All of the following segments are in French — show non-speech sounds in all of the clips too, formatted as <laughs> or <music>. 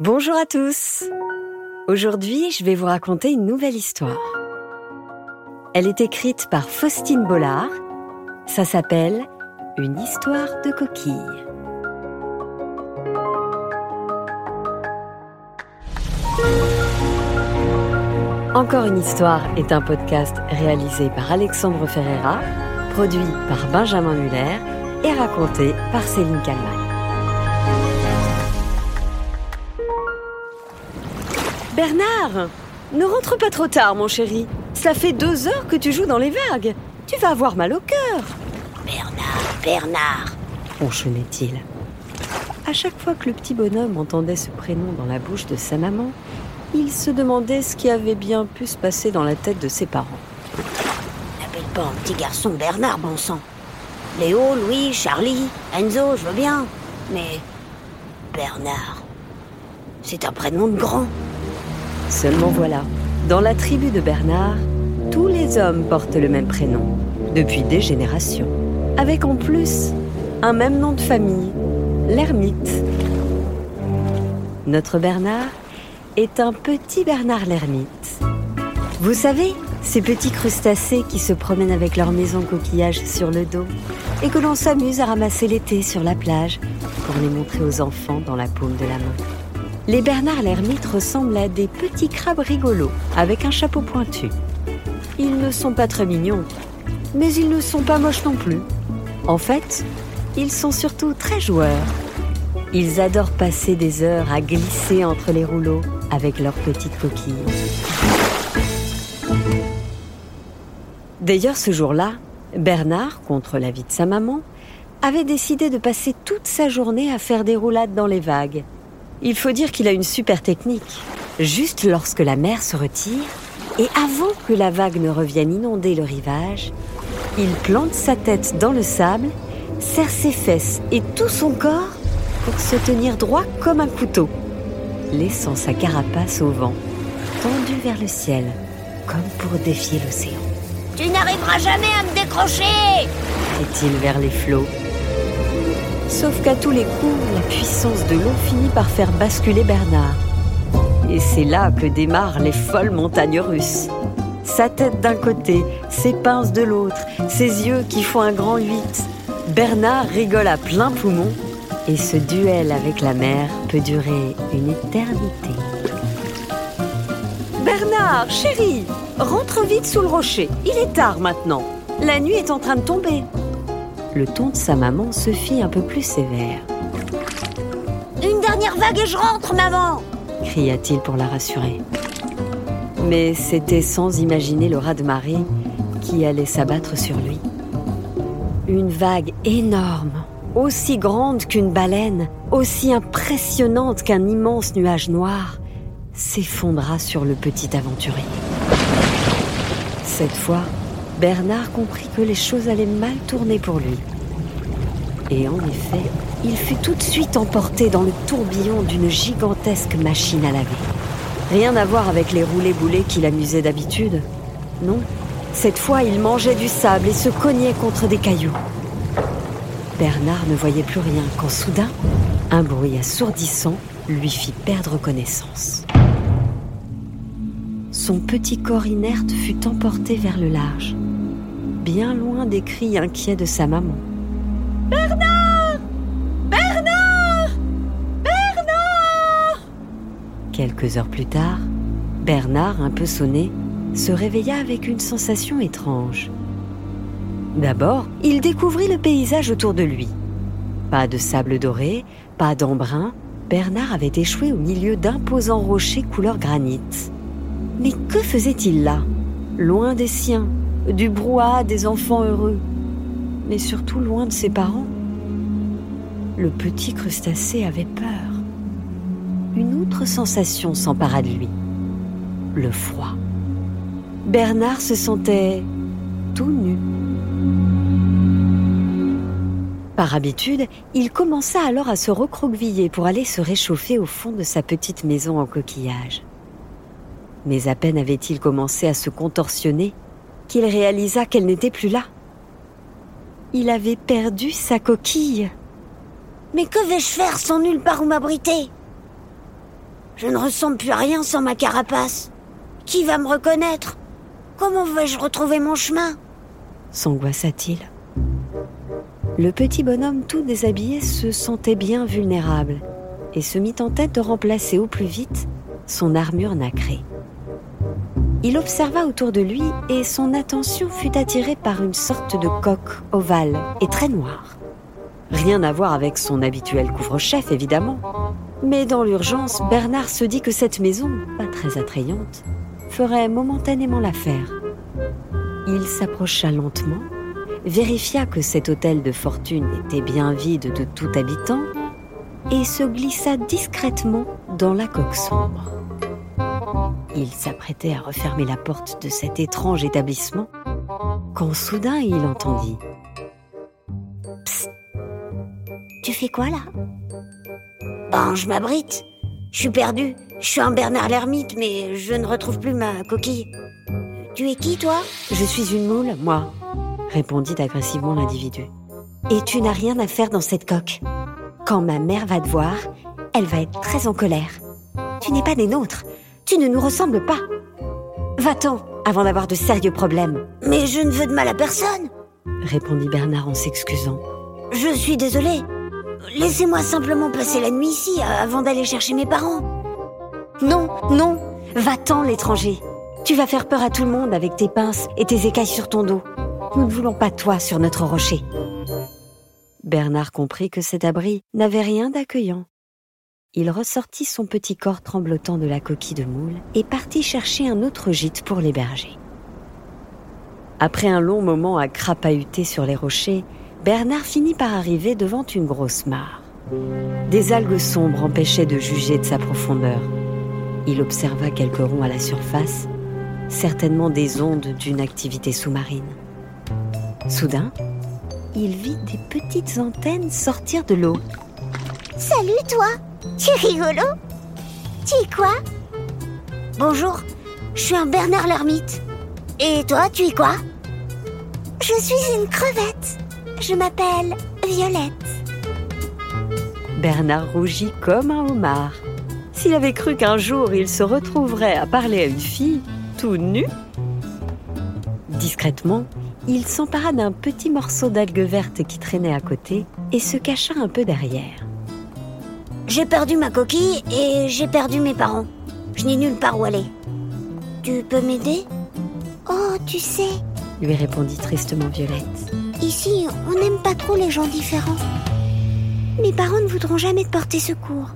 Bonjour à tous Aujourd'hui, je vais vous raconter une nouvelle histoire. Elle est écrite par Faustine Bollard. Ça s'appelle Une histoire de coquille. Encore une histoire est un podcast réalisé par Alexandre Ferreira, produit par Benjamin Muller et raconté par Céline Kalman. Bernard Ne rentre pas trop tard, mon chéri. Ça fait deux heures que tu joues dans les vagues. Tu vas avoir mal au cœur. Bernard, Bernard ronchonnait-il. À chaque fois que le petit bonhomme entendait ce prénom dans la bouche de sa maman, il se demandait ce qui avait bien pu se passer dans la tête de ses parents. N'appelle pas un petit garçon Bernard, bon sang. Léo, Louis, Charlie, Enzo, je veux bien. Mais Bernard, c'est un prénom de grand. Seulement voilà, dans la tribu de Bernard, tous les hommes portent le même prénom, depuis des générations, avec en plus un même nom de famille, l'ermite. Notre Bernard est un petit Bernard l'ermite. Vous savez, ces petits crustacés qui se promènent avec leur maison coquillage sur le dos et que l'on s'amuse à ramasser l'été sur la plage pour les montrer aux enfants dans la paume de la main. Les Bernard l'ermite ressemblent à des petits crabes rigolos avec un chapeau pointu. Ils ne sont pas très mignons, mais ils ne sont pas moches non plus. En fait, ils sont surtout très joueurs. Ils adorent passer des heures à glisser entre les rouleaux avec leurs petites coquilles. D'ailleurs, ce jour-là, Bernard, contre l'avis de sa maman, avait décidé de passer toute sa journée à faire des roulades dans les vagues. Il faut dire qu'il a une super technique. Juste lorsque la mer se retire, et avant que la vague ne revienne inonder le rivage, il plante sa tête dans le sable, serre ses fesses et tout son corps pour se tenir droit comme un couteau, laissant sa carapace au vent, tendue vers le ciel, comme pour défier l'océan. Tu n'arriveras jamais à me décrocher Est-il vers les flots Sauf qu'à tous les coups, la puissance de l'eau finit par faire basculer Bernard. Et c'est là que démarrent les folles montagnes russes. Sa tête d'un côté, ses pinces de l'autre, ses yeux qui font un grand huit. Bernard rigole à plein poumon et ce duel avec la mer peut durer une éternité. Bernard, chéri, rentre vite sous le rocher. Il est tard maintenant. La nuit est en train de tomber. Le ton de sa maman se fit un peu plus sévère. Une dernière vague et je rentre, maman cria-t-il pour la rassurer. Mais c'était sans imaginer le raz-de-marée qui allait s'abattre sur lui. Une vague énorme, aussi grande qu'une baleine, aussi impressionnante qu'un immense nuage noir, s'effondra sur le petit aventurier. Cette fois, Bernard comprit que les choses allaient mal tourner pour lui. Et en effet, il fut tout de suite emporté dans le tourbillon d'une gigantesque machine à laver. Rien à voir avec les roulés-boulés qui l'amusaient d'habitude. Non, cette fois il mangeait du sable et se cognait contre des cailloux. Bernard ne voyait plus rien quand soudain, un bruit assourdissant lui fit perdre connaissance. Son petit corps inerte fut emporté vers le large, bien loin des cris inquiets de sa maman. Bernard Bernard Bernard Quelques heures plus tard, Bernard, un peu sonné, se réveilla avec une sensation étrange. D'abord, il découvrit le paysage autour de lui. Pas de sable doré, pas d'embrun, Bernard avait échoué au milieu d'imposants rochers couleur granit. Mais que faisait-il là? Loin des siens, du brouhaha des enfants heureux, mais surtout loin de ses parents. Le petit crustacé avait peur. Une autre sensation s'empara de lui, le froid. Bernard se sentait tout nu. Par habitude, il commença alors à se recroqueviller pour aller se réchauffer au fond de sa petite maison en coquillage. Mais à peine avait-il commencé à se contorsionner qu'il réalisa qu'elle n'était plus là. Il avait perdu sa coquille. Mais que vais-je faire sans nulle part où m'abriter? Je ne ressemble plus à rien sans ma carapace. Qui va me reconnaître? Comment vais-je retrouver mon chemin? S'angoissa-t-il. Le petit bonhomme tout déshabillé se sentait bien vulnérable et se mit en tête de remplacer au plus vite son armure nacrée. Il observa autour de lui et son attention fut attirée par une sorte de coque ovale et très noire. Rien à voir avec son habituel couvre-chef, évidemment. Mais dans l'urgence, Bernard se dit que cette maison, pas très attrayante, ferait momentanément l'affaire. Il s'approcha lentement, vérifia que cet hôtel de fortune était bien vide de tout habitant et se glissa discrètement dans la coque sombre. Il s'apprêtait à refermer la porte de cet étrange établissement quand soudain il entendit Psst Tu fais quoi là? Ben, je m'abrite. Je suis perdu. Je suis un Bernard l'ermite, mais je ne retrouve plus ma coquille. Tu es qui, toi? Je suis une moule, moi, répondit agressivement l'individu. Et tu n'as rien à faire dans cette coque. Quand ma mère va te voir, elle va être très en colère. Tu n'es pas des nôtres. Tu ne nous ressembles pas. Va-t'en avant d'avoir de sérieux problèmes. Mais je ne veux de mal à personne, répondit Bernard en s'excusant. Je suis désolé. Laissez-moi simplement passer la nuit ici avant d'aller chercher mes parents. Non, non, va-t'en l'étranger. Tu vas faire peur à tout le monde avec tes pinces et tes écailles sur ton dos. Nous ne voulons pas toi sur notre rocher. Bernard comprit que cet abri n'avait rien d'accueillant il ressortit son petit corps tremblotant de la coquille de moule et partit chercher un autre gîte pour l'héberger. Après un long moment à crapahuter sur les rochers, Bernard finit par arriver devant une grosse mare. Des algues sombres empêchaient de juger de sa profondeur. Il observa quelques ronds à la surface, certainement des ondes d'une activité sous-marine. Soudain, il vit des petites antennes sortir de l'eau. Salut toi tu es rigolo Tu es quoi? Bonjour, je suis un Bernard l'ermite. Et toi, tu es quoi? Je suis une crevette. Je m'appelle Violette. Bernard rougit comme un homard. S'il avait cru qu'un jour il se retrouverait à parler à une fille, tout nu, discrètement, il s'empara d'un petit morceau d'algue verte qui traînait à côté et se cacha un peu derrière. J'ai perdu ma coquille et j'ai perdu mes parents. Je n'ai nulle part où aller. Tu peux m'aider? Oh, tu sais, lui répondit tristement Violette. Ici, on n'aime pas trop les gens différents. Mes parents ne voudront jamais te porter secours.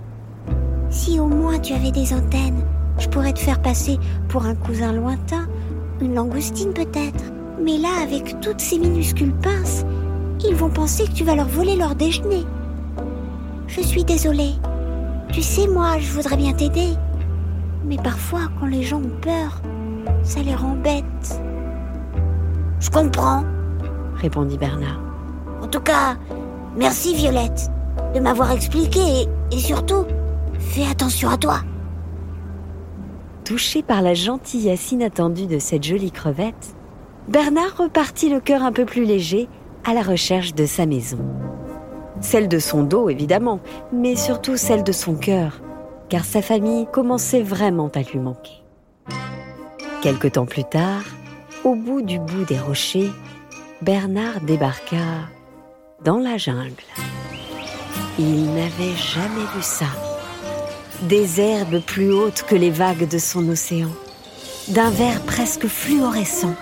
Si au moins tu avais des antennes, je pourrais te faire passer pour un cousin lointain, une langoustine peut-être. Mais là, avec toutes ces minuscules pinces, ils vont penser que tu vas leur voler leur déjeuner. Je suis désolée. Tu sais, moi, je voudrais bien t'aider. Mais parfois, quand les gens ont peur, ça les rend bêtes. Je comprends, répondit Bernard. En tout cas, merci Violette de m'avoir expliqué et, surtout, fais attention à toi. Touché par la gentillesse inattendue de cette jolie crevette, Bernard repartit le cœur un peu plus léger à la recherche de sa maison. Celle de son dos, évidemment, mais surtout celle de son cœur, car sa famille commençait vraiment à lui manquer. Quelque temps plus tard, au bout du bout des rochers, Bernard débarqua dans la jungle. Il n'avait jamais vu ça. Des herbes plus hautes que les vagues de son océan, d'un vert presque fluorescent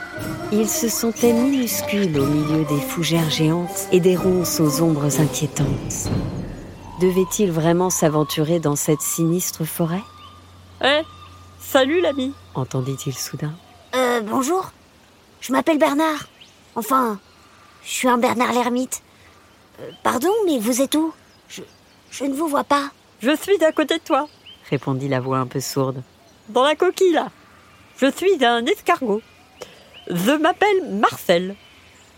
il se sentait minuscule au milieu des fougères géantes et des ronces aux ombres inquiétantes. Devait-il vraiment s'aventurer dans cette sinistre forêt? Eh, salut l'ami entendit-il soudain. Euh, bonjour. Je m'appelle Bernard. Enfin, je suis un Bernard l'ermite. Euh, pardon, mais vous êtes où? Je, je ne vous vois pas. Je suis à côté de toi, répondit la voix un peu sourde. Dans la coquille, là. Je suis un escargot. Je m'appelle Marcel.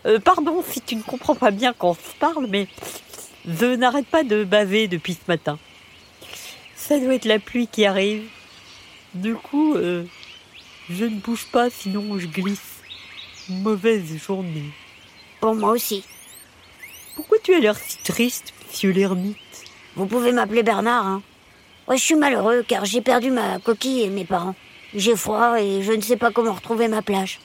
Euh, pardon si tu ne comprends pas bien quand on se parle, mais je n'arrête pas de baver depuis ce matin. Ça doit être la pluie qui arrive. Du coup, euh, je ne bouge pas, sinon je glisse. Mauvaise journée. Pour moi aussi. Pourquoi tu as l'air si triste, monsieur l'ermite? Vous pouvez m'appeler Bernard, hein Ouais, je suis malheureux car j'ai perdu ma coquille et mes parents. J'ai froid et je ne sais pas comment retrouver ma plage.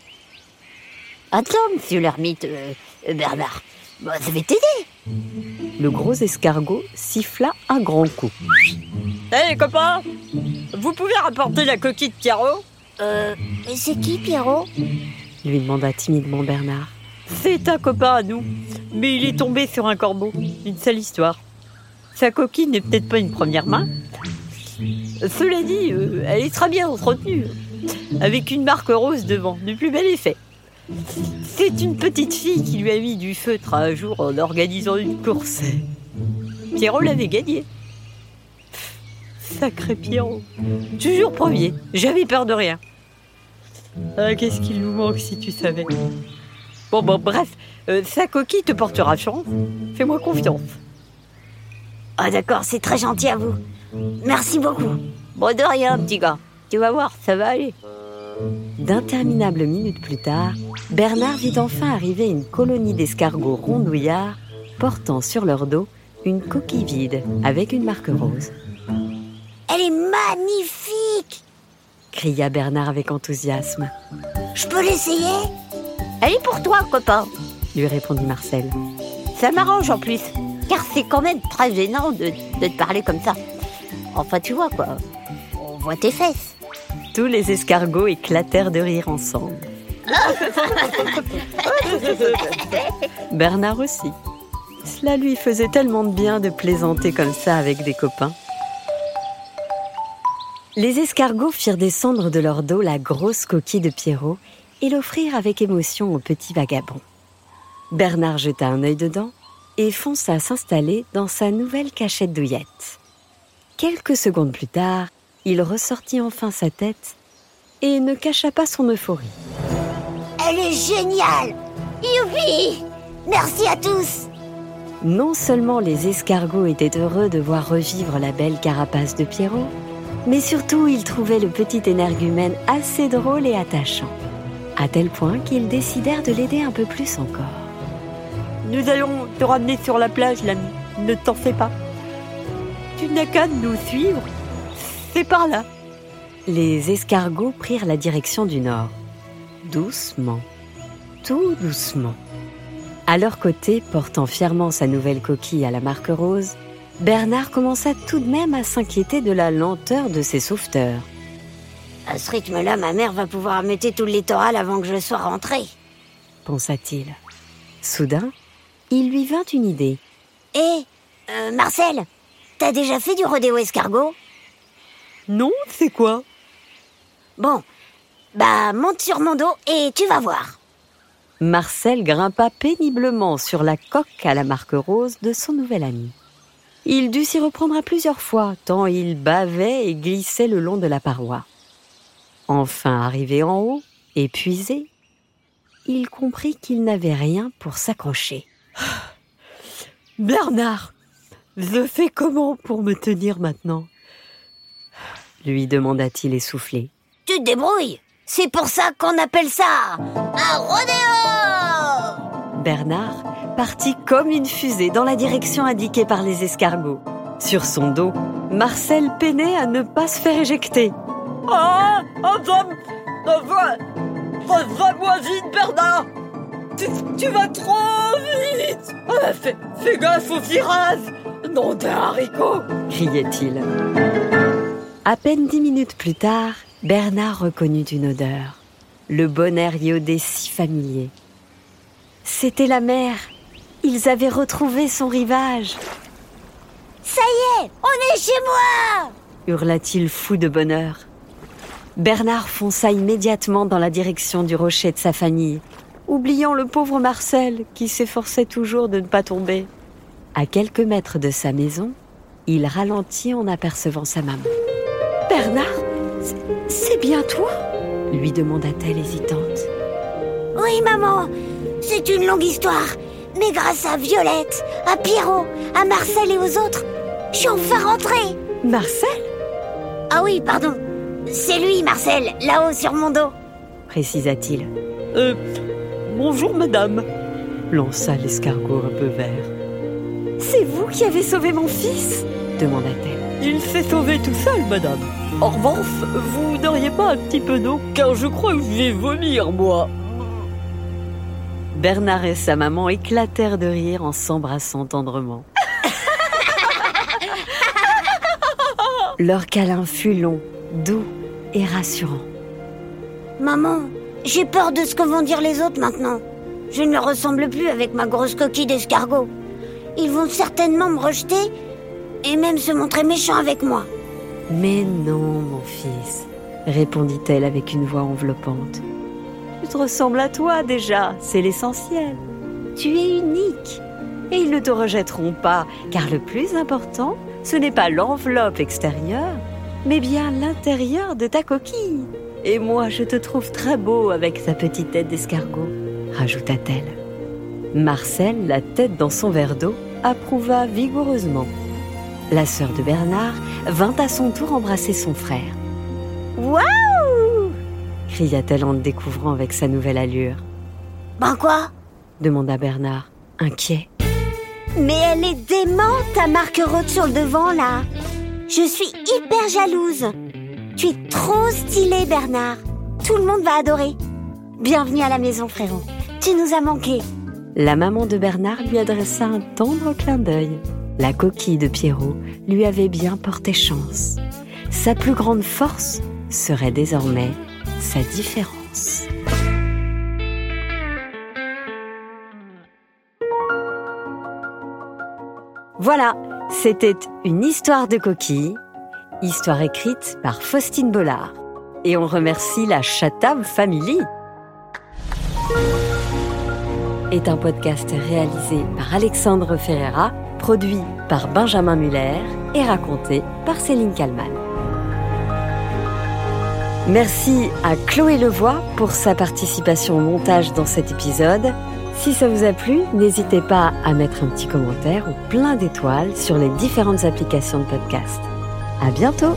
Attends, monsieur l'ermite, euh, Bernard. Bah, ça va t'aider. Le gros escargot siffla un grand coup. Hé, copain Vous pouvez rapporter la coquille de Pierrot? Euh, et c'est qui, Pierrot? lui demanda timidement Bernard. C'est un copain à nous, mais il est tombé sur un corbeau. Une sale histoire. Sa coquille n'est peut-être pas une première main. Cela dit, euh, elle est très bien entretenue, avec une marque rose devant, du plus bel effet. C'est une petite fille qui lui a mis du feutre un jour en organisant une course. Pierrot l'avait gagné. Sacré Pierrot. Toujours premier. J'avais peur de rien. Ah, qu'est-ce qu'il nous manque si tu savais. Bon, bon, bref, euh, sa coquille te portera chance. Fais-moi confiance. Ah d'accord, c'est très gentil à vous. Merci beaucoup. Bon, de rien, petit gars. Tu vas voir, ça va aller. D'interminables minutes plus tard, Bernard vit enfin arriver une colonie d'escargots rondouillards portant sur leur dos une coquille vide avec une marque rose. Elle est magnifique cria Bernard avec enthousiasme. Je peux l'essayer? Elle est pour toi, copain, lui répondit Marcel. Ça m'arrange en plus, car c'est quand même très gênant de, de te parler comme ça. Enfin, tu vois quoi, on voit tes fesses. Tous les escargots éclatèrent de rire ensemble. Bernard aussi. Cela lui faisait tellement de bien de plaisanter comme ça avec des copains. Les escargots firent descendre de leur dos la grosse coquille de Pierrot et l'offrirent avec émotion au petit vagabond. Bernard jeta un œil dedans et fonça s'installer dans sa nouvelle cachette douillette. Quelques secondes plus tard, il ressortit enfin sa tête et ne cacha pas son euphorie. Elle est géniale Youpi Merci à tous Non seulement les escargots étaient heureux de voir revivre la belle carapace de Pierrot, mais surtout ils trouvaient le petit énergumène assez drôle et attachant, à tel point qu'ils décidèrent de l'aider un peu plus encore. Nous allons te ramener sur la plage, l'ami. Ne t'en fais pas. Tu n'as qu'à nous suivre. C'est par là. Les escargots prirent la direction du nord. Doucement, tout doucement. À leur côté, portant fièrement sa nouvelle coquille à la marque rose, Bernard commença tout de même à s'inquiéter de la lenteur de ses sauveteurs. À ce rythme-là, ma mère va pouvoir ameuter tout le littoral avant que je sois rentré. pensa-t-il. Soudain, il lui vint une idée. Hé, euh, Marcel, t'as déjà fait du rodéo escargot? Non, c'est quoi Bon, bah monte sur mon dos et tu vas voir. Marcel grimpa péniblement sur la coque à la marque rose de son nouvel ami. Il dut s'y reprendre à plusieurs fois, tant il bavait et glissait le long de la paroi. Enfin arrivé en haut, épuisé, il comprit qu'il n'avait rien pour s'accrocher. Bernard, je fais comment pour me tenir maintenant? Lui demanda-t-il essoufflé. Tu te débrouilles C'est pour ça qu'on appelle ça un rodéo Bernard partit comme une fusée dans la direction indiquée par les escargots. Sur son dos, Marcel peinait à ne pas se faire éjecter. Ah Enfin Enfin Enfin, voisine, Bernard tu, tu vas trop vite ah, fais, fais gaffe au virage Nom d'un haricot criait-il. À peine dix minutes plus tard, Bernard reconnut une odeur. Le bon air iodé si familier. C'était la mer. Ils avaient retrouvé son rivage. Ça y est, on est chez moi hurla-t-il fou de bonheur. Bernard fonça immédiatement dans la direction du rocher de sa famille, oubliant le pauvre Marcel qui s'efforçait toujours de ne pas tomber. À quelques mètres de sa maison, il ralentit en apercevant sa maman. Bernard, c'est bien toi? lui demanda-t-elle hésitante. Oui, maman, c'est une longue histoire. Mais grâce à Violette, à Pierrot, à Marcel et aux autres, je suis enfin rentrée. Marcel? Ah oui, pardon. C'est lui, Marcel, là-haut sur mon dos. précisa-t-il. Euh, bonjour madame. Lança l'escargot un peu vert. C'est vous qui avez sauvé mon fils? demanda-t-elle. Il s'est sauvé tout seul, madame. En revanche, vous n'auriez pas un petit peu d'eau Car je crois que je vais vomir, moi. Bernard et sa maman éclatèrent de rire en s'embrassant tendrement. <laughs> Leur câlin fut long, doux et rassurant. Maman, j'ai peur de ce que vont dire les autres maintenant. Je ne leur ressemble plus avec ma grosse coquille d'escargot. Ils vont certainement me rejeter et même se montrer méchants avec moi. Mais non, mon fils, répondit-elle avec une voix enveloppante. Tu te ressembles à toi déjà, c'est l'essentiel. Tu es unique. Et ils ne te rejetteront pas, car le plus important, ce n'est pas l'enveloppe extérieure, mais bien l'intérieur de ta coquille. Et moi, je te trouve très beau avec ta petite tête d'escargot, rajouta-t-elle. Marcel, la tête dans son verre d'eau, approuva vigoureusement. La sœur de Bernard vint à son tour embrasser son frère. Waouh cria-t-elle en le découvrant avec sa nouvelle allure. Ben quoi? demanda Bernard, inquiet. Mais elle est démente, ta marque rose sur le devant, là. Je suis hyper jalouse. Tu es trop stylé, Bernard. Tout le monde va adorer. Bienvenue à la maison, frérot. Tu nous as manqué. La maman de Bernard lui adressa un tendre clin d'œil. La coquille de Pierrot lui avait bien porté chance. Sa plus grande force serait désormais sa différence. Voilà, c'était une histoire de coquille, histoire écrite par Faustine Bollard. Et on remercie la Chatham Family. Est un podcast réalisé par Alexandre Ferreira, produit par Benjamin Muller et raconté par Céline Kalman. Merci à Chloé Levoix pour sa participation au montage dans cet épisode. Si ça vous a plu, n'hésitez pas à mettre un petit commentaire ou plein d'étoiles sur les différentes applications de podcast. À bientôt!